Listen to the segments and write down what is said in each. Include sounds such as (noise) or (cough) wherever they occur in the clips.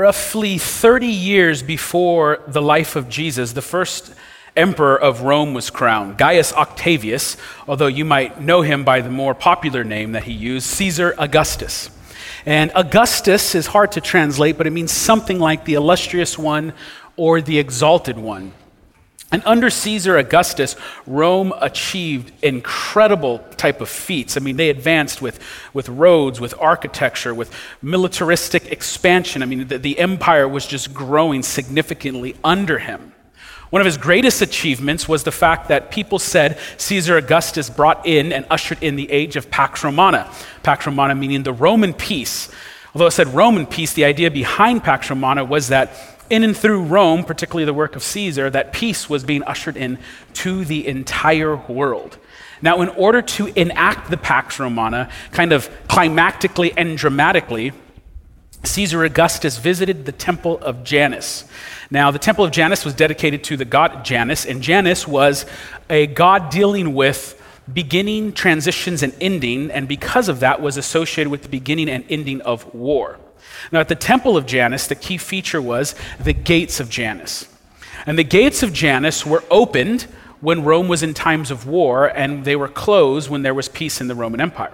roughly 30 years before the life of Jesus, the first emperor of Rome was crowned, Gaius Octavius, although you might know him by the more popular name that he used, Caesar Augustus. And Augustus is hard to translate, but it means something like the illustrious one or the exalted one. And under Caesar Augustus, Rome achieved incredible type of feats. I mean, they advanced with, with roads, with architecture, with militaristic expansion. I mean, the, the empire was just growing significantly under him. One of his greatest achievements was the fact that people said Caesar Augustus brought in and ushered in the age of Pax Romana. Pax Romana meaning the Roman peace. Although it said Roman peace, the idea behind Pax Romana was that in and through Rome, particularly the work of Caesar, that peace was being ushered in to the entire world. Now, in order to enact the Pax Romana, kind of climactically and dramatically, Caesar Augustus visited the temple of Janus. Now, the temple of Janus was dedicated to the god Janus, and Janus was a god dealing with beginning, transitions, and ending, and because of that, was associated with the beginning and ending of war. Now, at the temple of Janus, the key feature was the gates of Janus. And the gates of Janus were opened when Rome was in times of war, and they were closed when there was peace in the Roman Empire.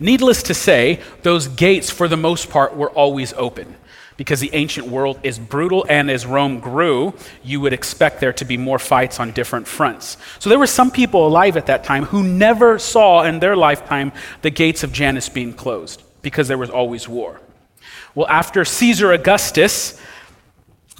Needless to say, those gates, for the most part, were always open because the ancient world is brutal, and as Rome grew, you would expect there to be more fights on different fronts. So there were some people alive at that time who never saw in their lifetime the gates of Janus being closed because there was always war. Well, after Caesar Augustus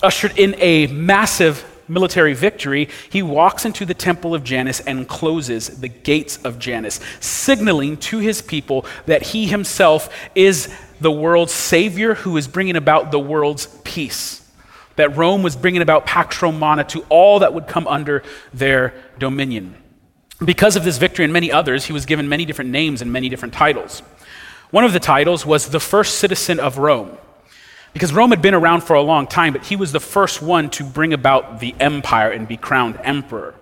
ushered in a massive military victory, he walks into the temple of Janus and closes the gates of Janus, signaling to his people that he himself is the world's savior who is bringing about the world's peace. That Rome was bringing about Pax Romana to all that would come under their dominion. Because of this victory and many others, he was given many different names and many different titles. One of the titles was the first citizen of Rome. Because Rome had been around for a long time, but he was the first one to bring about the empire and be crowned emperor.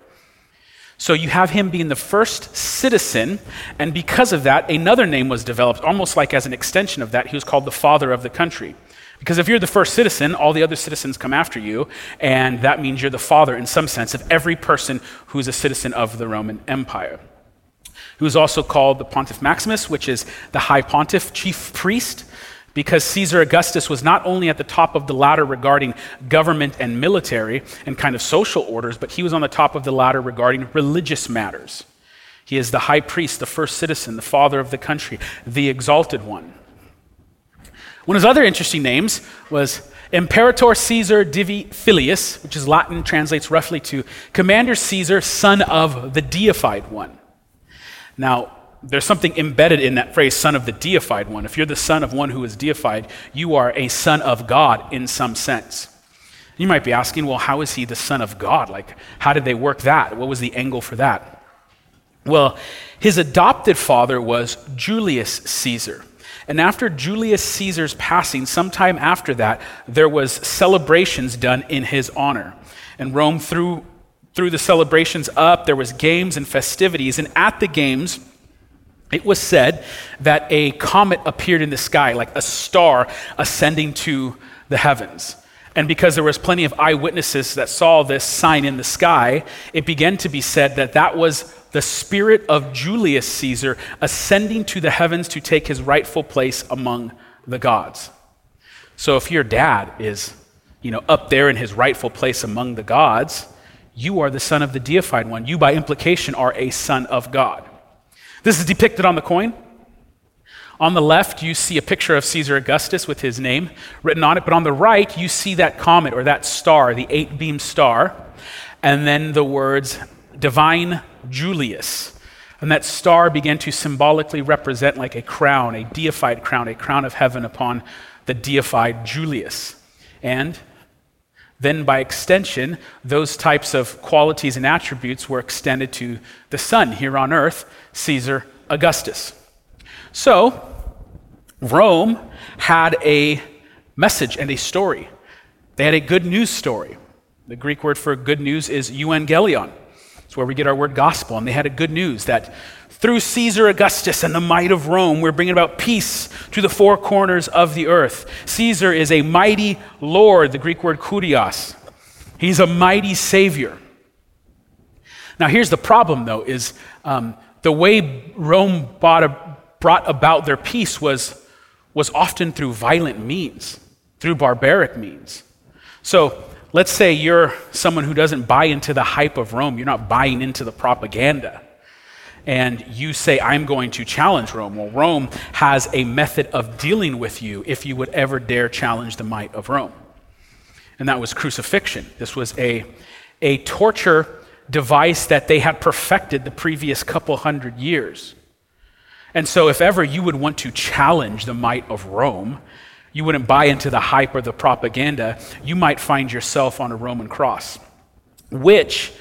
So you have him being the first citizen, and because of that, another name was developed, almost like as an extension of that. He was called the father of the country. Because if you're the first citizen, all the other citizens come after you, and that means you're the father, in some sense, of every person who's a citizen of the Roman Empire. He was also called the Pontiff Maximus, which is the high pontiff, chief priest because Caesar Augustus was not only at the top of the ladder regarding government and military and kind of social orders, but he was on the top of the ladder regarding religious matters. He is the high priest, the first citizen, the father of the country, the exalted one. One of his other interesting names was Imperator Caesar Divi Filius, which is Latin, translates roughly to Commander Caesar, son of the deified one. Now, there's something embedded in that phrase, son of the deified one. If you're the son of one who is deified, you are a son of God in some sense. You might be asking, well, how is he the son of God? Like, how did they work that? What was the angle for that? Well, his adopted father was Julius Caesar. And after Julius Caesar's passing, sometime after that, there was celebrations done in his honor. And Rome threw, threw the celebrations up. There was games and festivities. And at the games, it was said that a comet appeared in the sky, like a star ascending to the heavens. And because there was plenty of eyewitnesses that saw this sign in the sky, it began to be said that that was the spirit of Julius Caesar ascending to the heavens to take his rightful place among the gods. So if your dad is, you know, up there in his rightful place among the gods, you are the son of the deified one. You by implication are a son of God. This is depicted on the coin. On the left, you see a picture of Caesar Augustus with his name written on it, but on the right, you see that comet or that star, the eight beam star, and then the words Divine Julius. And that star began to symbolically represent like a crown, a deified crown, a crown of heaven upon the deified Julius. And then, by extension, those types of qualities and attributes were extended to the Son here on earth, Caesar Augustus. So, Rome had a message and a story. They had a good news story. The Greek word for good news is euangelion. It's where we get our word gospel. And they had a good news that through Caesar Augustus and the might of Rome, we're bringing about peace to the four corners of the earth. Caesar is a mighty Lord, the Greek word kurios. He's a mighty Savior. Now, here's the problem, though, is um, the way Rome brought, brought about their peace was, was often through violent means, through barbaric means. So, let's say you're someone who doesn't buy into the hype of Rome, you're not buying into the propaganda. And you say, I'm going to challenge Rome. Well, Rome has a method of dealing with you if you would ever dare challenge the might of Rome. And that was crucifixion. This was a, a torture device that they had perfected the previous couple hundred years. And so, if ever you would want to challenge the might of Rome, you wouldn't buy into the hype or the propaganda, you might find yourself on a Roman cross, which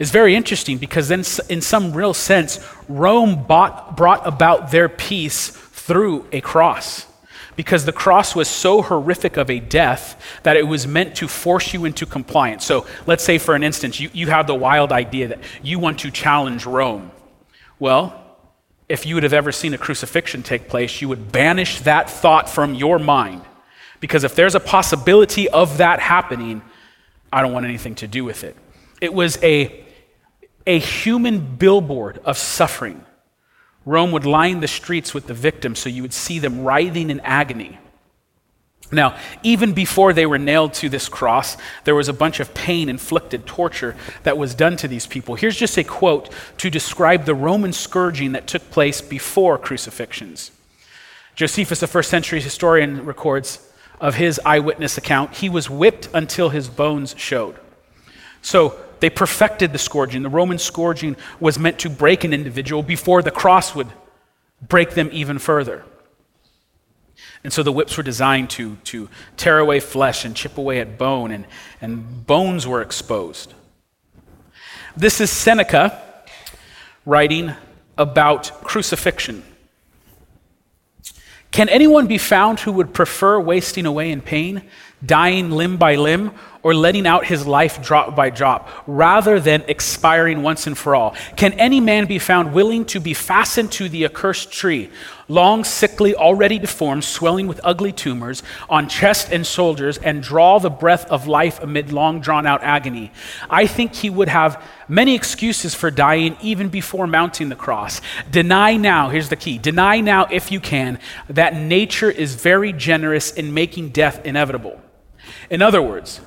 is very interesting because then, in some real sense, Rome bought, brought about their peace through a cross because the cross was so horrific of a death that it was meant to force you into compliance. So let's say, for an instance, you, you have the wild idea that you want to challenge Rome. Well, if you would have ever seen a crucifixion take place, you would banish that thought from your mind. Because if there's a possibility of that happening, I don't want anything to do with it. It was a, a human billboard of suffering Rome would line the streets with the victims so you would see them writhing in agony. Now, even before they were nailed to this cross, there was a bunch of pain inflicted, torture that was done to these people. Here's just a quote to describe the Roman scourging that took place before crucifixions. Josephus, a first century historian, records of his eyewitness account he was whipped until his bones showed. So, they perfected the scourging. The Roman scourging was meant to break an individual before the cross would break them even further. And so the whips were designed to, to tear away flesh and chip away at bone, and, and bones were exposed. This is Seneca writing about crucifixion. Can anyone be found who would prefer wasting away in pain, dying limb by limb, or letting out his life drop by drop, rather than expiring once and for all? Can any man be found willing to be fastened to the accursed tree, long, sickly, already deformed, swelling with ugly tumors, on chest and shoulders, and draw the breath of life amid long drawn out agony? I think he would have many excuses for dying even before mounting the cross. Deny now, here's the key deny now, if you can, that nature is very generous in making death inevitable. In other words,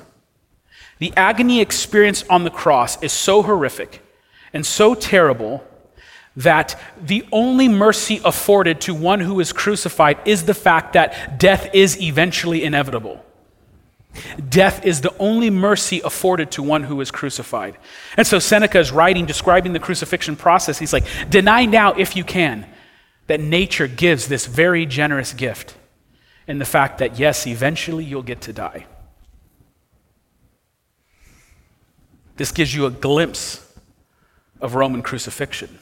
the agony experienced on the cross is so horrific and so terrible that the only mercy afforded to one who is crucified is the fact that death is eventually inevitable. Death is the only mercy afforded to one who is crucified. And so Seneca is writing, describing the crucifixion process. He's like, Deny now, if you can, that nature gives this very generous gift in the fact that, yes, eventually you'll get to die. This gives you a glimpse of Roman crucifixion.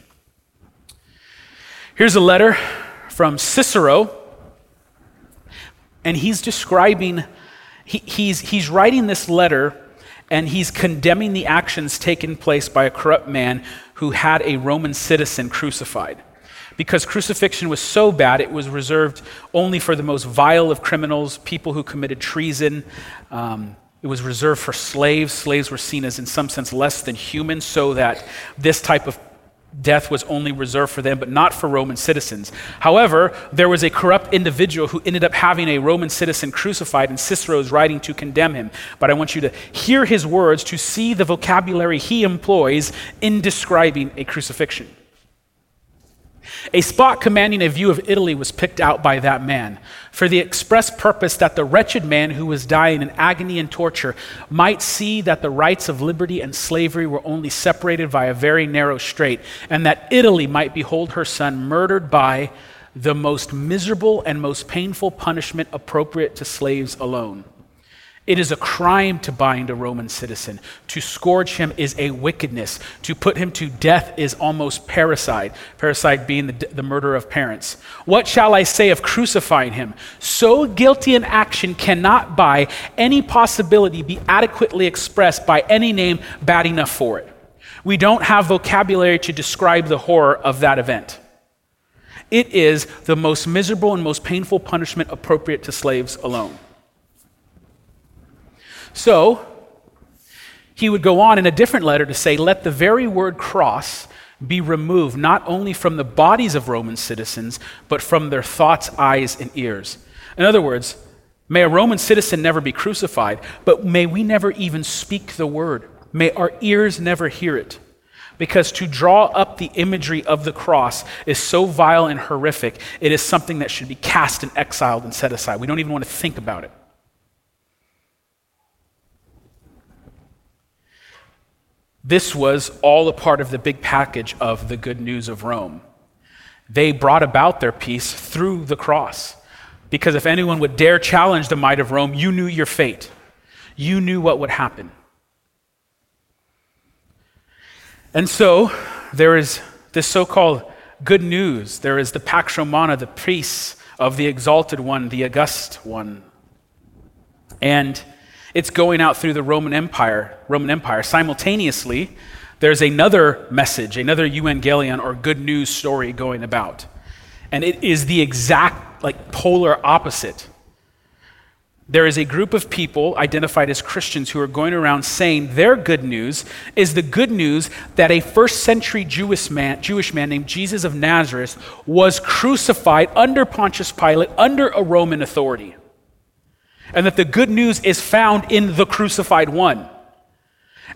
Here's a letter from Cicero, and he's describing, he, he's, he's writing this letter and he's condemning the actions taken place by a corrupt man who had a Roman citizen crucified. Because crucifixion was so bad, it was reserved only for the most vile of criminals, people who committed treason, um, it was reserved for slaves. Slaves were seen as, in some sense, less than human, so that this type of death was only reserved for them, but not for Roman citizens. However, there was a corrupt individual who ended up having a Roman citizen crucified, and Cicero is writing to condemn him. But I want you to hear his words to see the vocabulary he employs in describing a crucifixion. A spot commanding a view of Italy was picked out by that man for the express purpose that the wretched man who was dying in agony and torture might see that the rights of liberty and slavery were only separated by a very narrow strait, and that Italy might behold her son murdered by the most miserable and most painful punishment appropriate to slaves alone. It is a crime to bind a Roman citizen. To scourge him is a wickedness. To put him to death is almost parricide, parricide being the, the murder of parents. What shall I say of crucifying him? So guilty an action cannot by any possibility be adequately expressed by any name bad enough for it. We don't have vocabulary to describe the horror of that event. It is the most miserable and most painful punishment appropriate to slaves alone. So, he would go on in a different letter to say, Let the very word cross be removed not only from the bodies of Roman citizens, but from their thoughts, eyes, and ears. In other words, may a Roman citizen never be crucified, but may we never even speak the word. May our ears never hear it. Because to draw up the imagery of the cross is so vile and horrific, it is something that should be cast and exiled and set aside. We don't even want to think about it. This was all a part of the big package of the good news of Rome. They brought about their peace through the cross. Because if anyone would dare challenge the might of Rome, you knew your fate. You knew what would happen. And so there is this so called good news. There is the Pax Romana, the priests of the exalted one, the august one. And it's going out through the Roman Empire, Roman Empire. Simultaneously, there's another message, another evangelion or good news story going about. And it is the exact like polar opposite. There is a group of people identified as Christians who are going around saying their good news is the good news that a first century Jewish man, Jewish man named Jesus of Nazareth was crucified under Pontius Pilate under a Roman authority and that the good news is found in the crucified one.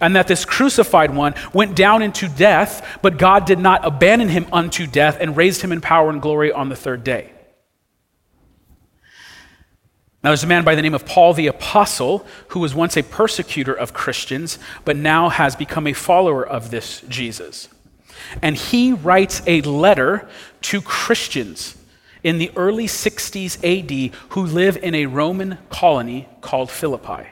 And that this crucified one went down into death, but God did not abandon him unto death and raised him in power and glory on the third day. Now, there's a man by the name of Paul the Apostle who was once a persecutor of Christians, but now has become a follower of this Jesus. And he writes a letter to Christians in the early 60s AD who live in a Roman colony called Philippi.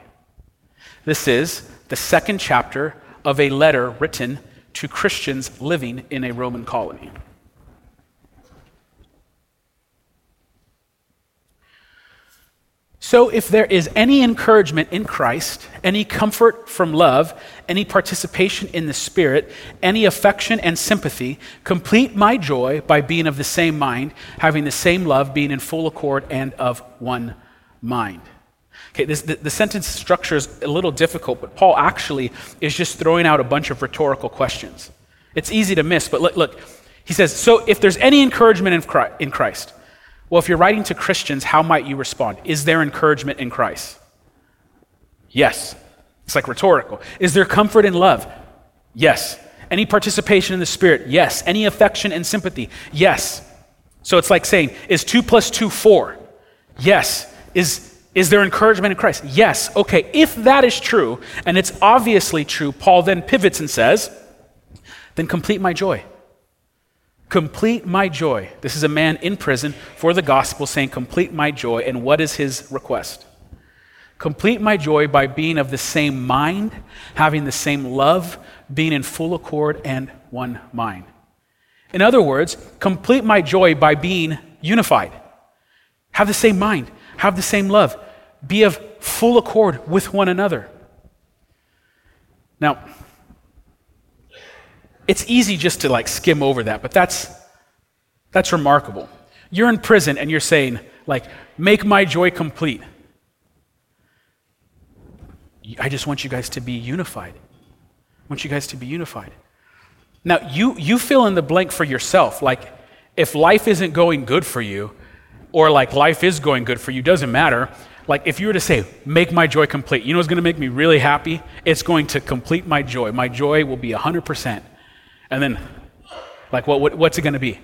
This is the second chapter of a letter written to Christians living in a Roman colony. So, if there is any encouragement in Christ, any comfort from love, any participation in the Spirit, any affection and sympathy, complete my joy by being of the same mind, having the same love, being in full accord and of one mind. Okay, this, the, the sentence structure is a little difficult, but Paul actually is just throwing out a bunch of rhetorical questions. It's easy to miss, but look, look he says, So if there's any encouragement in Christ, well, if you're writing to Christians, how might you respond? Is there encouragement in Christ? Yes. It's like rhetorical. Is there comfort in love? Yes. Any participation in the Spirit? Yes. Any affection and sympathy? Yes. So it's like saying, is 2 plus 2 4? Yes. Is, is there encouragement in Christ? Yes. Okay, if that is true, and it's obviously true, Paul then pivots and says, then complete my joy. Complete my joy. This is a man in prison for the gospel saying, Complete my joy. And what is his request? Complete my joy by being of the same mind, having the same love, being in full accord and one mind. In other words, complete my joy by being unified. Have the same mind, have the same love, be of full accord with one another. Now, it's easy just to like skim over that, but that's that's remarkable. You're in prison and you're saying, like, make my joy complete. I just want you guys to be unified. I want you guys to be unified. Now, you, you fill in the blank for yourself. Like, if life isn't going good for you, or like life is going good for you, doesn't matter. Like, if you were to say, make my joy complete, you know what's going to make me really happy? It's going to complete my joy. My joy will be 100%. And then, like, what, what what's it going to be?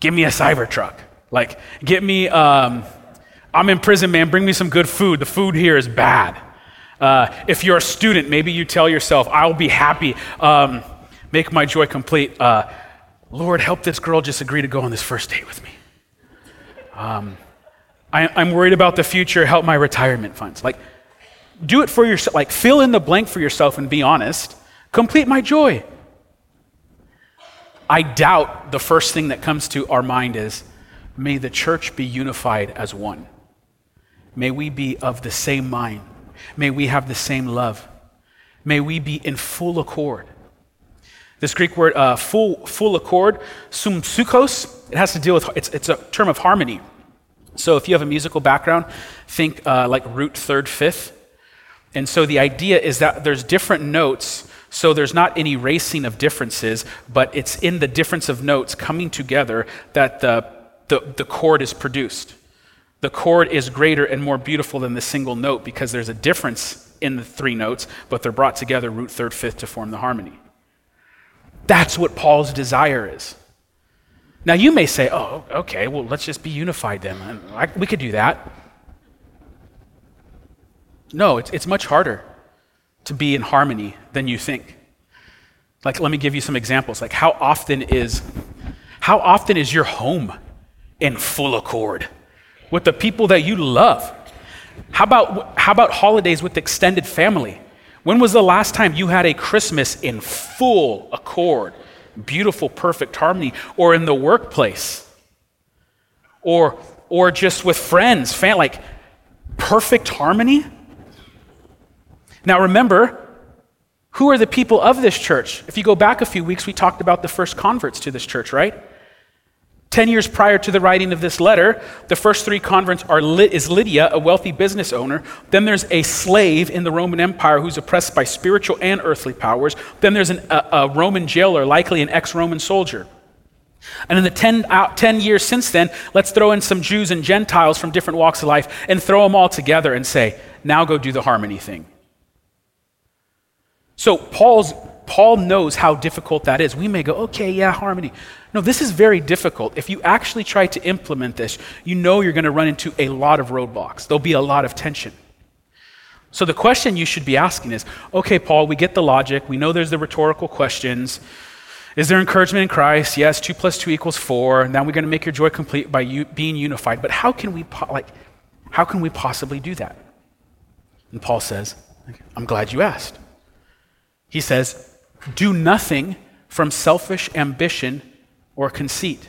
Give me a Cybertruck. Like, get me, um, I'm in prison, man, bring me some good food. The food here is bad. Uh, if you're a student, maybe you tell yourself, I'll be happy, um, make my joy complete. Uh, Lord, help this girl just agree to go on this first date with me. Um, I, I'm worried about the future, help my retirement funds. Like, do it for yourself. Like, fill in the blank for yourself and be honest. Complete my joy. I doubt the first thing that comes to our mind is may the church be unified as one. May we be of the same mind. May we have the same love. may we be in full accord. This Greek word, uh, full, full accord, sumsukos, it has to deal with, it's, it's a term of harmony. So if you have a musical background, think uh, like root, third, fifth. And so the idea is that there's different notes, so there's not any racing of differences, but it's in the difference of notes coming together that the, the, the chord is produced. The chord is greater and more beautiful than the single note because there's a difference in the three notes, but they're brought together, root, third, fifth, to form the harmony. That's what Paul's desire is. Now, you may say, oh, okay, well, let's just be unified then. I, we could do that. No, it's, it's much harder to be in harmony than you think. Like, let me give you some examples. Like, how often is, how often is your home in full accord with the people that you love? How about, how about holidays with extended family? When was the last time you had a Christmas in full accord, beautiful, perfect harmony, or in the workplace? Or, or just with friends, like perfect harmony? Now remember, who are the people of this church? If you go back a few weeks, we talked about the first converts to this church, right? Ten years prior to the writing of this letter, the first three converts are is Lydia, a wealthy business owner. Then there's a slave in the Roman Empire who's oppressed by spiritual and earthly powers. Then there's an, a, a, Roman jailer, likely an ex-Roman soldier. And in the ten, uh, 10 years since then, let's throw in some Jews and Gentiles from different walks of life and throw them all together and say, now go do the harmony thing. So Paul's Paul knows how difficult that is. We may go, okay, yeah, harmony. No, this is very difficult. If you actually try to implement this, you know you're going to run into a lot of roadblocks. There'll be a lot of tension. So the question you should be asking is okay, Paul, we get the logic. We know there's the rhetorical questions. Is there encouragement in Christ? Yes, 2 plus 2 equals 4. Now we're going to make your joy complete by you being unified. But how can we, like, how can we possibly do that? And Paul says, I'm glad you asked. He says, do nothing from selfish ambition or conceit,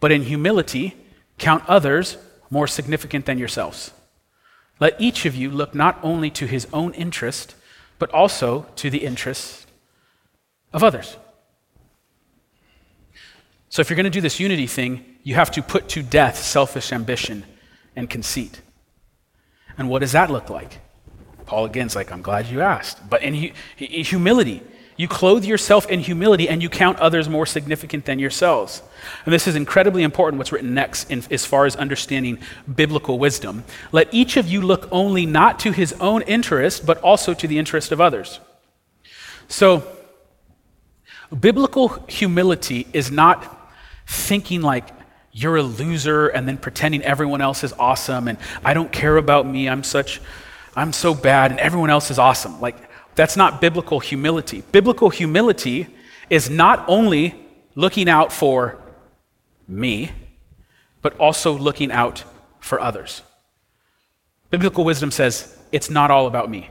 but in humility count others more significant than yourselves. Let each of you look not only to his own interest, but also to the interest of others. So, if you're going to do this unity thing, you have to put to death selfish ambition and conceit. And what does that look like? Paul again again's like, I'm glad you asked. But in hu- humility, you clothe yourself in humility and you count others more significant than yourselves. And this is incredibly important, what's written next, in, as far as understanding biblical wisdom. Let each of you look only not to his own interest, but also to the interest of others. So, biblical humility is not thinking like, you're a loser and then pretending everyone else is awesome and I don't care about me, I'm such I'm so bad and everyone else is awesome. Like, that's not biblical humility. Biblical humility is not only looking out for me, but also looking out for others. Biblical wisdom says it's not all about me.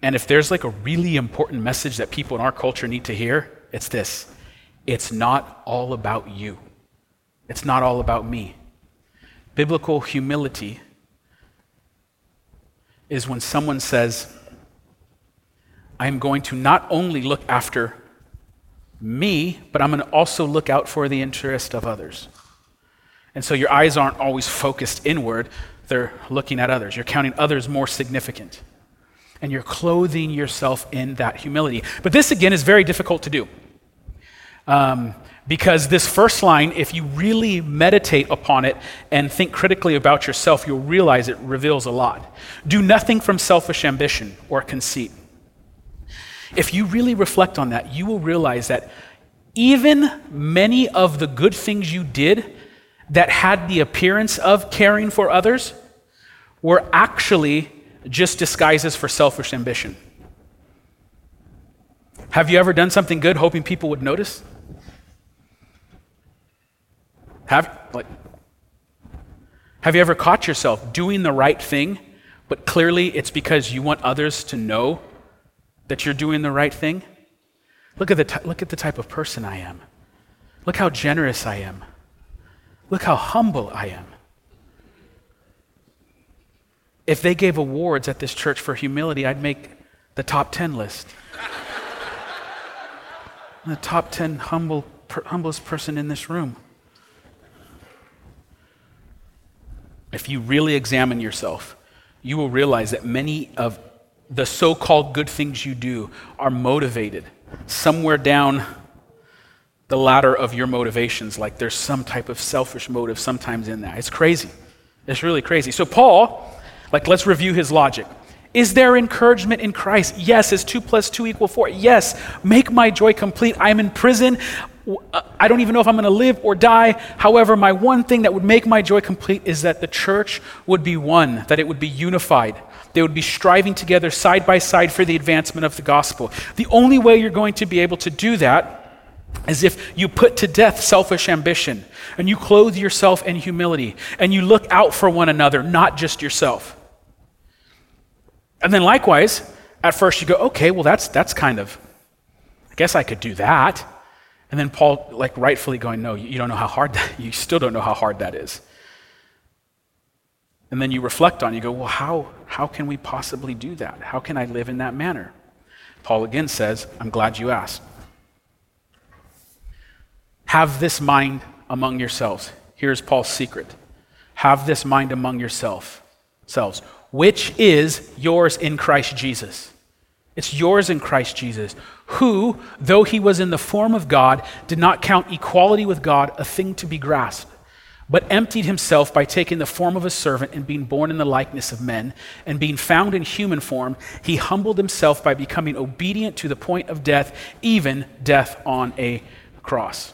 And if there's like a really important message that people in our culture need to hear, it's this it's not all about you, it's not all about me. Biblical humility is when someone says, I am going to not only look after me, but I'm going to also look out for the interest of others. And so your eyes aren't always focused inward, they're looking at others. You're counting others more significant. And you're clothing yourself in that humility. But this, again, is very difficult to do. Um, because this first line, if you really meditate upon it and think critically about yourself, you'll realize it reveals a lot. Do nothing from selfish ambition or conceit. If you really reflect on that, you will realize that even many of the good things you did that had the appearance of caring for others were actually just disguises for selfish ambition. Have you ever done something good hoping people would notice? Have, like, have you ever caught yourself doing the right thing, but clearly it's because you want others to know that you're doing the right thing? Look at the, t- look at the type of person I am. Look how generous I am. Look how humble I am. If they gave awards at this church for humility, I'd make the top 10 list. (laughs) the top 10 humble, per, humblest person in this room. If you really examine yourself, you will realize that many of the so called good things you do are motivated somewhere down the ladder of your motivations, like there's some type of selfish motive sometimes in that. It's crazy. It's really crazy. So, Paul, like, let's review his logic. Is there encouragement in Christ? Yes. Is two plus two equal four? Yes. Make my joy complete. I'm in prison. Uh, I don't even know if I'm going to live or die. However, my one thing that would make my joy complete is that the church would be one, that it would be unified. They would be striving together side by side for the advancement of the gospel. The only way you're going to be able to do that is if you put to death selfish ambition and you clothe yourself in humility and you look out for one another, not just yourself. And then likewise, at first you go, okay, well, that's, that's kind of, I guess I could do that. And then Paul, like, rightfully going, no, you don't know how hard that, (laughs) you still don't know how hard that is. And then you reflect on, you go, well, how, how can we possibly do that? How can I live in that manner? Paul again says, I'm glad you asked. Have this mind among yourselves. Here's Paul's secret. Have this mind among yourself, selves, which is yours in Christ Jesus. It's yours in Christ Jesus, who, though he was in the form of God, did not count equality with God a thing to be grasped, but emptied himself by taking the form of a servant and being born in the likeness of men, and being found in human form, he humbled himself by becoming obedient to the point of death, even death on a cross.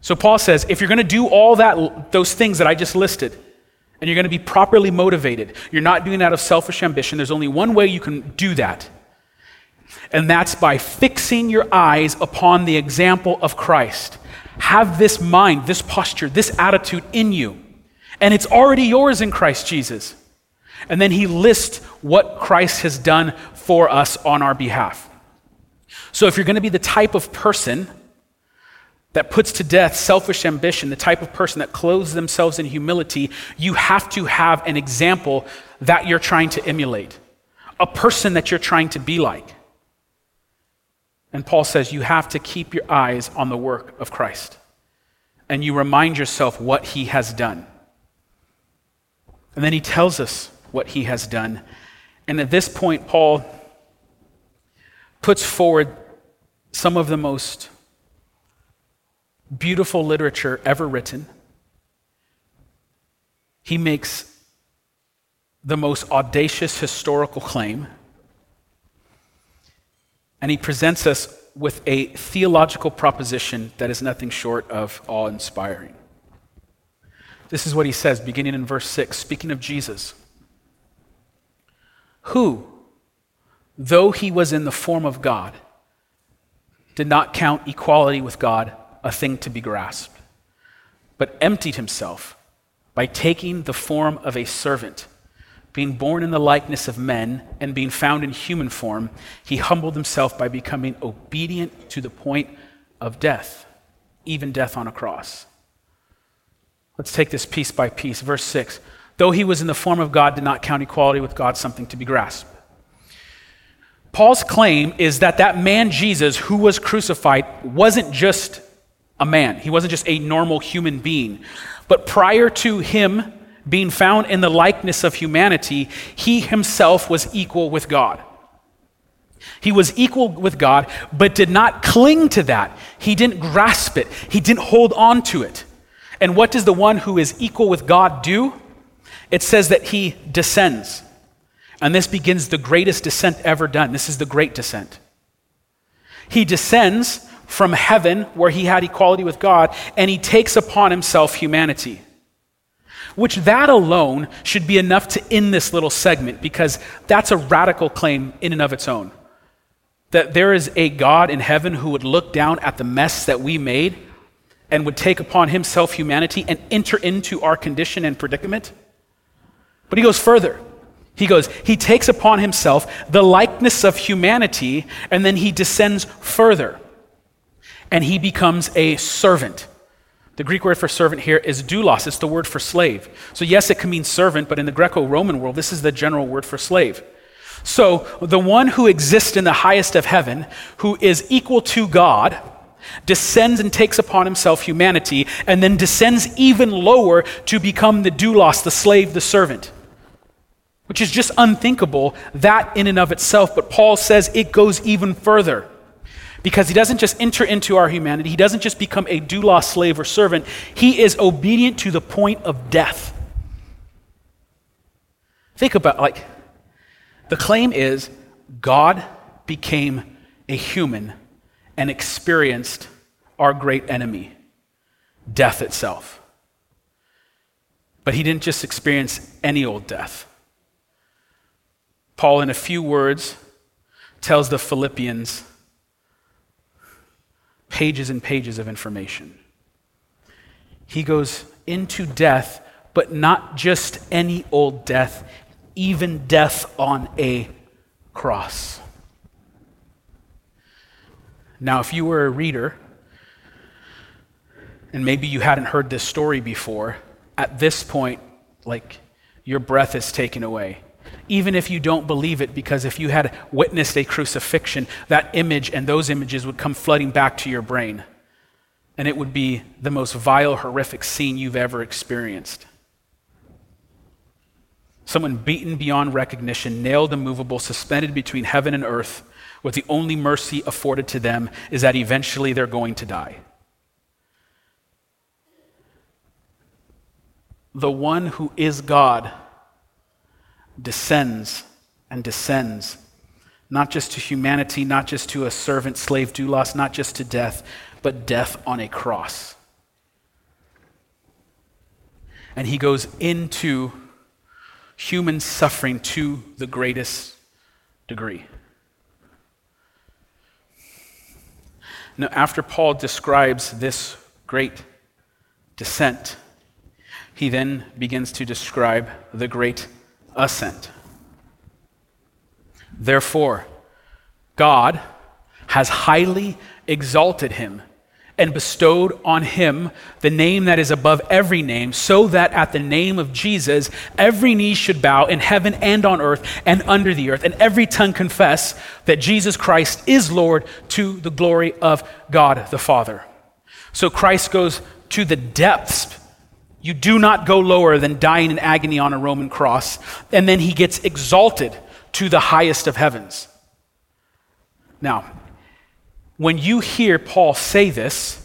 So Paul says, if you're going to do all that those things that I just listed, and you're going to be properly motivated. You're not doing that out of selfish ambition. There's only one way you can do that, and that's by fixing your eyes upon the example of Christ. Have this mind, this posture, this attitude in you, and it's already yours in Christ Jesus. And then he lists what Christ has done for us on our behalf. So if you're going to be the type of person that puts to death selfish ambition, the type of person that clothes themselves in humility, you have to have an example that you're trying to emulate, a person that you're trying to be like. And Paul says you have to keep your eyes on the work of Christ. And you remind yourself what he has done. And then he tells us what he has done. And at this point, Paul puts forward some of the most beautiful literature ever written. He makes the most audacious historical claim. And he presents us with a theological proposition that is nothing short of awe inspiring. This is what he says, beginning in verse 6, speaking of Jesus, who, though he was in the form of God, did not count equality with God a thing to be grasped, but emptied himself by taking the form of a servant. Being born in the likeness of men and being found in human form, he humbled himself by becoming obedient to the point of death, even death on a cross. Let's take this piece by piece. Verse 6 Though he was in the form of God, did not count equality with God something to be grasped. Paul's claim is that that man Jesus who was crucified wasn't just a man. He wasn't just a normal human being. But prior to him being found in the likeness of humanity, he himself was equal with God. He was equal with God, but did not cling to that. He didn't grasp it, he didn't hold on to it. And what does the one who is equal with God do? It says that he descends. And this begins the greatest descent ever done. This is the great descent. He descends from heaven where he had equality with God, and he takes upon himself humanity. Which that alone should be enough to end this little segment because that's a radical claim in and of its own. That there is a God in heaven who would look down at the mess that we made and would take upon himself humanity and enter into our condition and predicament. But he goes further. He goes, he takes upon himself the likeness of humanity, and then he descends further and he becomes a servant. The Greek word for servant here is doulos. It's the word for slave. So, yes, it can mean servant, but in the Greco Roman world, this is the general word for slave. So, the one who exists in the highest of heaven, who is equal to God, descends and takes upon himself humanity, and then descends even lower to become the doulos, the slave, the servant. Which is just unthinkable, that in and of itself. But Paul says it goes even further. Because he doesn't just enter into our humanity, he doesn't just become a doulos, slave, or servant, he is obedient to the point of death. Think about, like, the claim is God became a human and experienced our great enemy, death itself. But he didn't just experience any old death. Paul, in a few words, tells the Philippians pages and pages of information. He goes into death, but not just any old death, even death on a cross. Now, if you were a reader, and maybe you hadn't heard this story before, at this point, like your breath is taken away. Even if you don't believe it, because if you had witnessed a crucifixion, that image and those images would come flooding back to your brain. And it would be the most vile, horrific scene you've ever experienced. Someone beaten beyond recognition, nailed immovable, suspended between heaven and earth with the only mercy afforded to them is that eventually they're going to die. The one who is God descends and descends, not just to humanity, not just to a servant, slave, doulos, not just to death, but death on a cross. And he goes into human suffering to the greatest degree. Now, after Paul describes this great descent, he then begins to describe the great ascent. Therefore, God has highly exalted him and bestowed on him the name that is above every name, so that at the name of Jesus, every knee should bow in heaven and on earth and under the earth, and every tongue confess that Jesus Christ is Lord to the glory of God the Father. So Christ goes to the depths. You do not go lower than dying in agony on a Roman cross. And then he gets exalted to the highest of heavens. Now, when you hear Paul say this,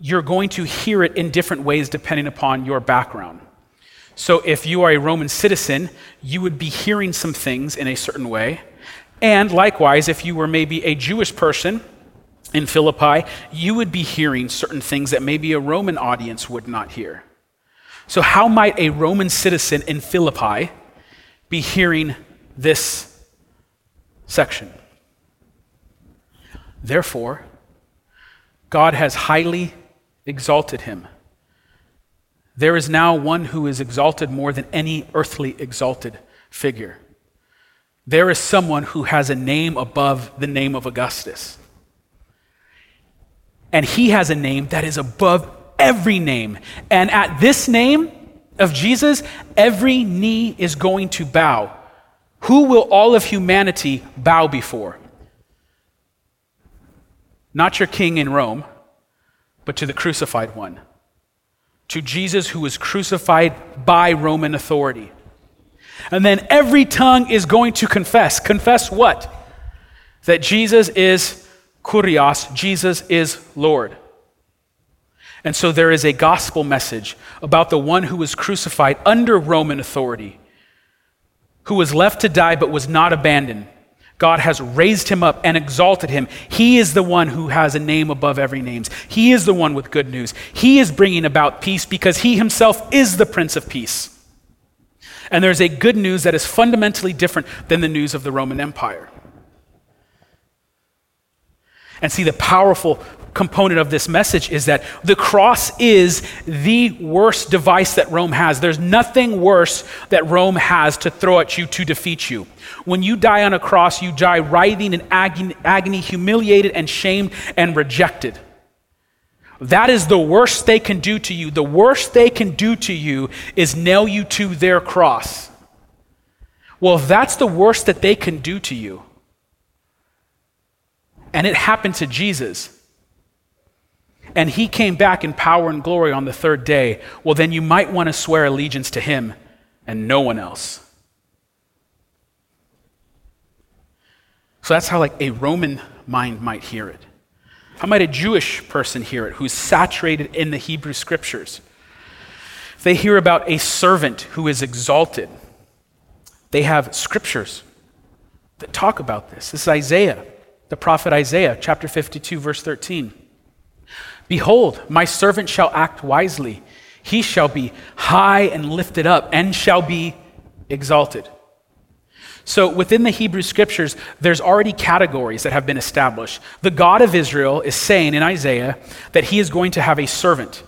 you're going to hear it in different ways depending upon your background. So, if you are a Roman citizen, you would be hearing some things in a certain way. And likewise, if you were maybe a Jewish person in Philippi, you would be hearing certain things that maybe a Roman audience would not hear. So, how might a Roman citizen in Philippi be hearing this section? Therefore, God has highly exalted him. There is now one who is exalted more than any earthly exalted figure. There is someone who has a name above the name of Augustus. And he has a name that is above every name. And at this name of Jesus, every knee is going to bow. Who will all of humanity bow before? not your king in Rome, but to the crucified one, to Jesus who was crucified by Roman authority. And then every tongue is going to confess. Confess what? That Jesus is kurios, Jesus is Lord. And so there is a gospel message about the one who was crucified under Roman authority, who was left to die but was not abandoned God has raised him up and exalted him. He is the one who has a name above every name. He is the one with good news. He is bringing about peace because he himself is the Prince of Peace. And there's a good news that is fundamentally different than the news of the Roman Empire. And see, the powerful component of this message is that the cross is the worst device that Rome has. There's nothing worse that Rome has to throw at you to defeat you. When you die on a cross, you die writhing in agony, humiliated and shamed and rejected. That is the worst they can do to you. The worst they can do to you is nail you to their cross. Well, that's the worst that they can do to you, and it happened to Jesus, and he came back in power and glory on the third day, well, then you might want to swear allegiance to him and no one else. So that's how, like, a Roman mind might hear it. How might a Jewish person hear it who's saturated in the Hebrew scriptures? If they hear about a servant who is exalted, they have scriptures that talk about this. This is Isaiah, the prophet Isaiah, chapter 52, verse 13. Behold, my servant shall act wisely. He shall be high and lifted up and shall be exalted. So, within the Hebrew scriptures, there's already categories that have been established. The God of Israel is saying in Isaiah that he is going to have a servant.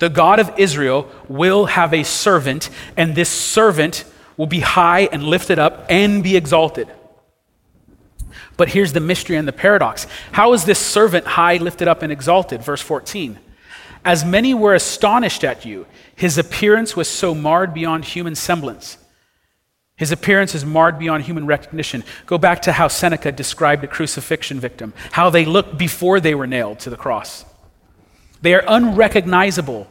The God of Israel will have a servant, and this servant will be high and lifted up and be exalted. But here's the mystery and the paradox. How is this servant high, lifted up, and exalted? Verse 14. As many were astonished at you, his appearance was so marred beyond human semblance. His appearance is marred beyond human recognition. Go back to how Seneca described a crucifixion victim, how they looked before they were nailed to the cross. They are unrecognizable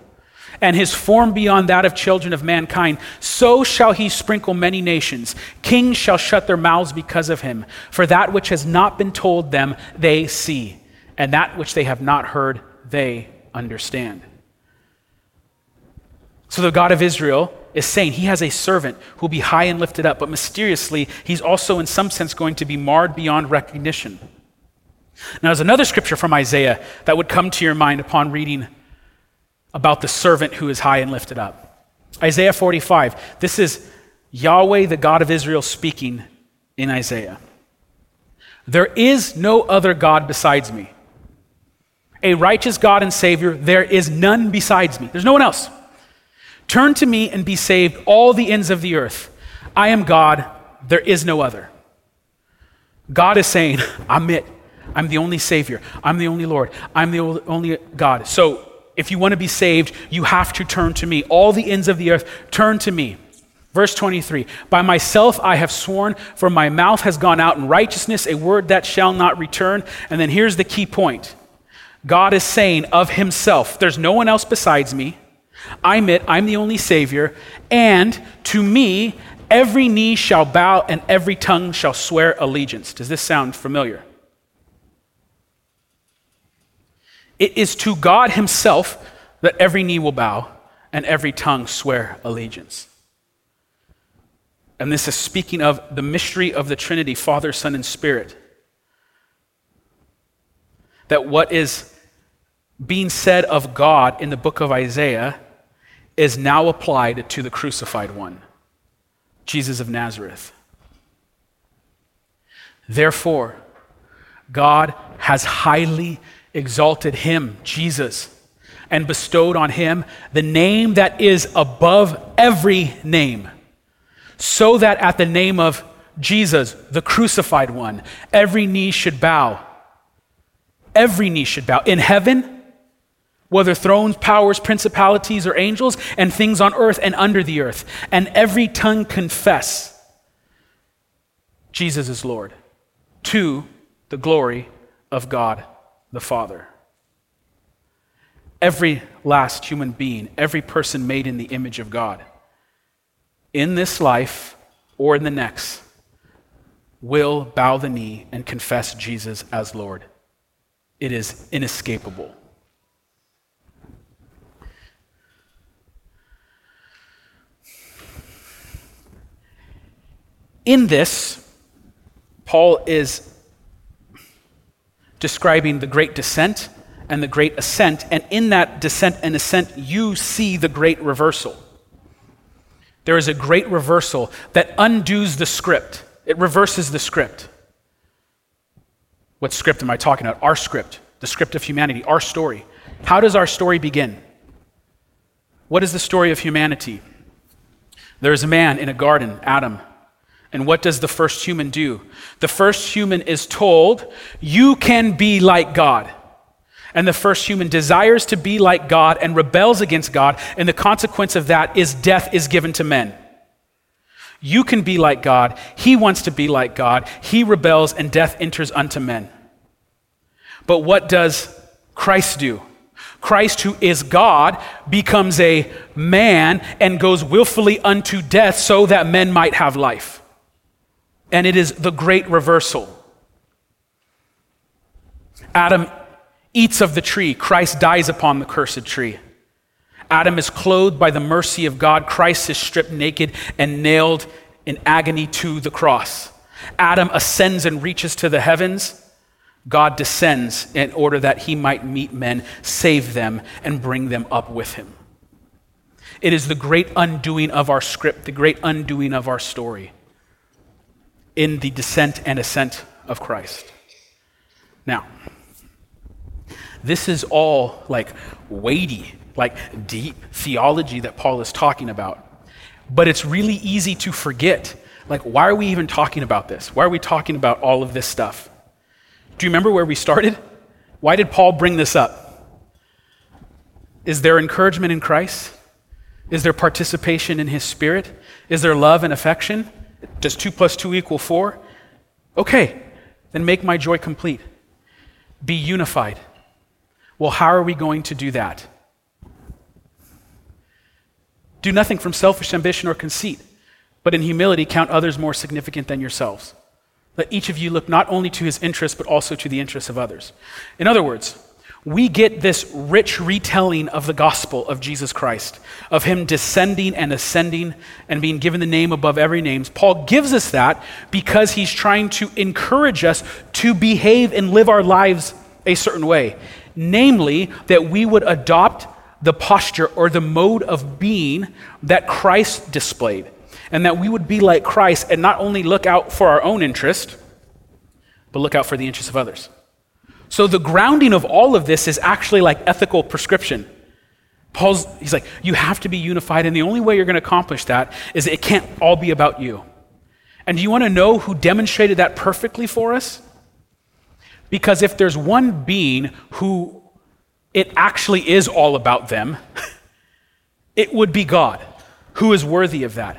and his form beyond that of children of mankind, so shall he sprinkle many nations. Kings shall shut their mouths because of him. For that which has not been told them, they see, and that which they have not heard, they understand. So the God of Israel is saying he has a servant who will be high and lifted up, but mysteriously, he's also, in some sense, going to be marred beyond recognition. Now, there's another scripture from Isaiah that would come to your mind upon reading about the servant who is high and lifted up. Isaiah 45. This is Yahweh, the God of Israel, speaking in Isaiah. There is no other God besides me. A righteous God and Savior, there is none besides me. There's no one else. Turn to me and be saved, all the ends of the earth. I am God, there is no other. God is saying, (laughs) I'm it. I'm the only Savior. I'm the only Lord. I'm the only God. So if you want to be saved, you have to turn to me. All the ends of the earth, turn to me. Verse 23 By myself I have sworn, for my mouth has gone out in righteousness, a word that shall not return. And then here's the key point God is saying of himself, There's no one else besides me. I'm it, I'm the only Savior. And to me, every knee shall bow and every tongue shall swear allegiance. Does this sound familiar? It is to God Himself that every knee will bow and every tongue swear allegiance. And this is speaking of the mystery of the Trinity, Father, Son, and Spirit. That what is being said of God in the book of Isaiah is now applied to the crucified one, Jesus of Nazareth. Therefore, God has highly exalted him, Jesus, and bestowed on him the name that is above every name, so that at the name of Jesus, the crucified one, every knee should bow. Every knee should bow. In heaven, whether thrones, powers, principalities, or angels, and things on earth and under the earth, and every tongue confess Jesus is Lord to the glory of God the Father. Every last human being, every person made in the image of God, in this life or in the next, will bow the knee and confess Jesus as Lord. It is inescapable. In this, Paul is describing the great descent and the great ascent. And in that descent and ascent, you see the great reversal. There is a great reversal that undoes the script, it reverses the script. What script am I talking about? Our script, the script of humanity, our story. How does our story begin? What is the story of humanity? There is a man in a garden, Adam, and what does the first human do? The first human is told, You can be like God. And the first human desires to be like God and rebels against God, and the consequence of that is death is given to men. You can be like God. He wants to be like God. He rebels, and death enters unto men. But what does Christ do? Christ, who is God, becomes a man and goes willfully unto death so that men might have life. And it is the great reversal. Adam eats of the tree, Christ dies upon the cursed tree. Adam is clothed by the mercy of God, Christ is stripped naked and nailed in agony to the cross. Adam ascends and reaches to the heavens. God descends in order that he might meet men, save them, and bring them up with him. It is the great undoing of our script, the great undoing of our story in the descent and ascent of Christ. Now, this is all like weighty, like deep theology that Paul is talking about. But it's really easy to forget. Like, why are we even talking about this? Why are we talking about all of this stuff? Do you remember where we started? Why did Paul bring this up? Is there encouragement in Christ? Is there participation in his spirit? Is there love and affection? Does 2 plus 2 equal 4? Okay, then make my joy complete. Be unified. Well, how are we going to do that? Do nothing from selfish ambition or conceit, but in humility count others more significant than yourselves. Let each of you look not only to his interests, but also to the interests of others. In other words, we get this rich retelling of the gospel of Jesus Christ, of him descending and ascending and being given the name above every name. Paul gives us that because he's trying to encourage us to behave and live our lives a certain way. Namely, that we would adopt the posture or the mode of being that Christ displayed and that we would be like Christ and not only look out for our own interest, but look out for the interests of others. So the grounding of all of this is actually like ethical prescription. Paul's, he's like, you have to be unified, and the only way you're going to accomplish that is it can't all be about you. And do you want to know who demonstrated that perfectly for us? Because if there's one being who it actually is all about them, (laughs) it would be God, who is worthy of that.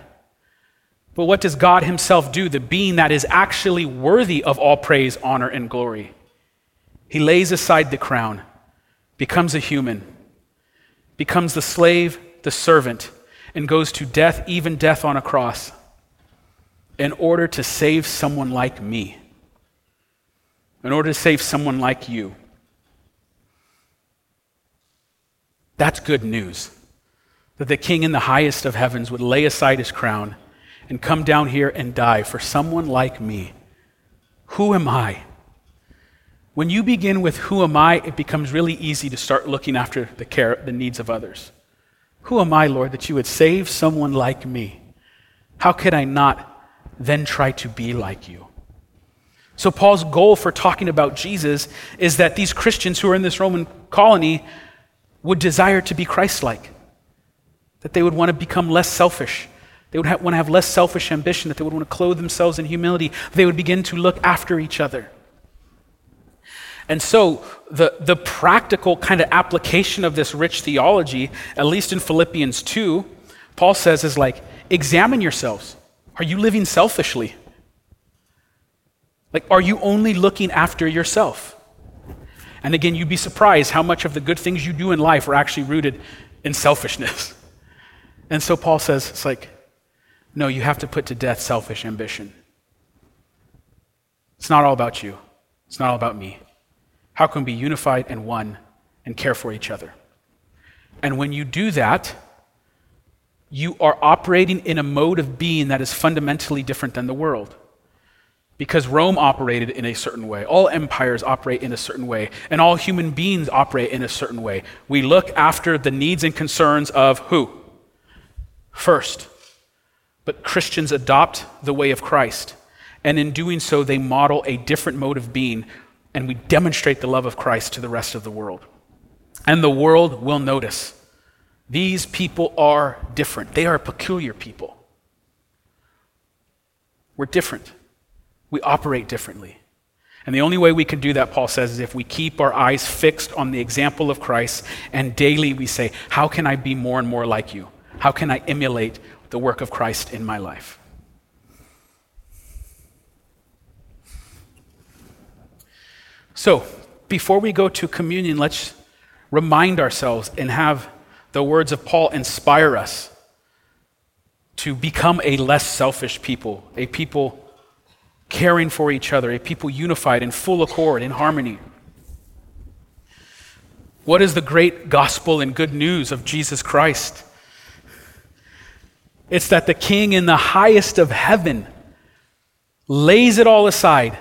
But what does God Himself do, the being that is actually worthy of all praise, honor, and glory? He lays aside the crown, becomes a human, becomes the slave, the servant, and goes to death, even death on a cross, in order to save someone like me, in order to save someone like you. That's good news. That the King in the highest of heavens would lay aside his crown and come down here and die for someone like me. Who am I? When you begin with who am I, it becomes really easy to start looking after the care, the needs of others. Who am I, Lord, that you would save someone like me? How could I not then try to be like you? So, Paul's goal for talking about Jesus is that these Christians who are in this Roman colony would desire to be Christ like, that they would want to become less selfish, they would want to have less selfish ambition, that they would want to clothe themselves in humility. They would begin to look after each other. And so, the, the practical kind of application of this rich theology, at least in Philippians 2, Paul says is like, examine yourselves. Are you living selfishly? Like, are you only looking after yourself? And again, you'd be surprised how much of the good things you do in life are actually rooted in selfishness. (laughs) And so Paul says, it's like, no, you have to put to death selfish ambition. It's not all about you, it's not all about me. How can we be unified and one and care for each other? And when you do that, you are operating in a mode of being that is fundamentally different than the world. Because Rome operated in a certain way, all empires operate in a certain way, and all human beings operate in a certain way. We look after the needs and concerns of who? First, but Christians adopt the way of Christ. And in doing so, they model a different mode of being, and we demonstrate the love of Christ to the rest of the world. And the world will notice these people are different, they are peculiar people. We're different, we operate differently. And the only way we can do that, Paul says, is if we keep our eyes fixed on the example of Christ and daily we say, How can I be more and more like you? How can I emulate the work of Christ in my life. So, before we go to communion, let's remind ourselves and have the words of Paul inspire us to become a less selfish people, a people caring for each other, a people unified in full accord, in harmony. What is the great gospel and good news of Jesus Christ? It's that the King in the highest of heaven lays it all aside,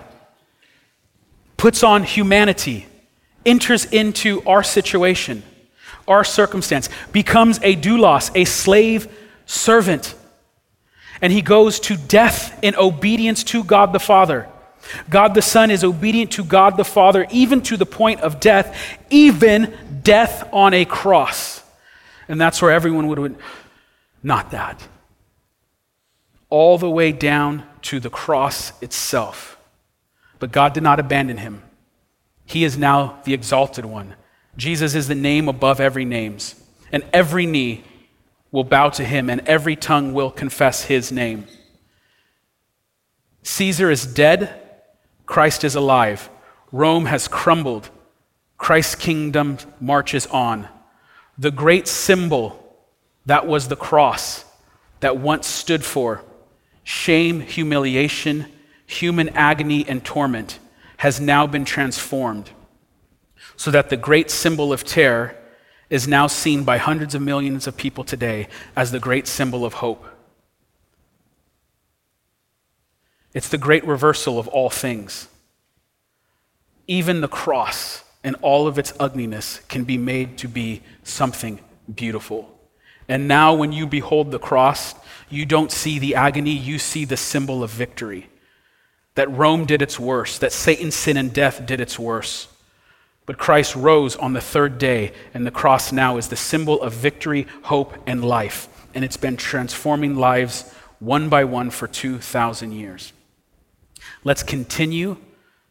puts on humanity, enters into our situation, our circumstance, becomes a doulos, a slave servant and he goes to death in obedience to God the Father. God the Son is obedient to God the Father, even to the point of death, even death on a cross. And that's where everyone would, not that. All the way down to the cross itself. But God did not abandon him. He is now the exalted one. Jesus is the name above every names, and every knee will bow to him, and every tongue will confess his name. Caesar is dead, Christ is alive. Rome has crumbled, Christ's kingdom marches on. The great symbol that was the cross that once stood for shame, humiliation, human agony, and torment has now been transformed so that the great symbol of terror is now seen by hundreds of millions of people today as the great symbol of hope. It's the great reversal of all things. Even the cross and all of its ugliness can be made to be something beautiful. And now, when you behold the cross, you don't see the agony, you see the symbol of victory. That Rome did its worst, that Satan's sin and death did its worst. But Christ rose on the third day, and the cross now is the symbol of victory, hope, and life. And it's been transforming lives one by one for 2,000 years. Let's continue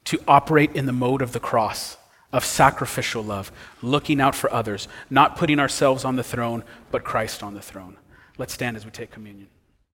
to operate in the mode of the cross, of sacrificial love, looking out for others, not putting ourselves on the throne, but Christ on the throne. Let's stand as we take communion.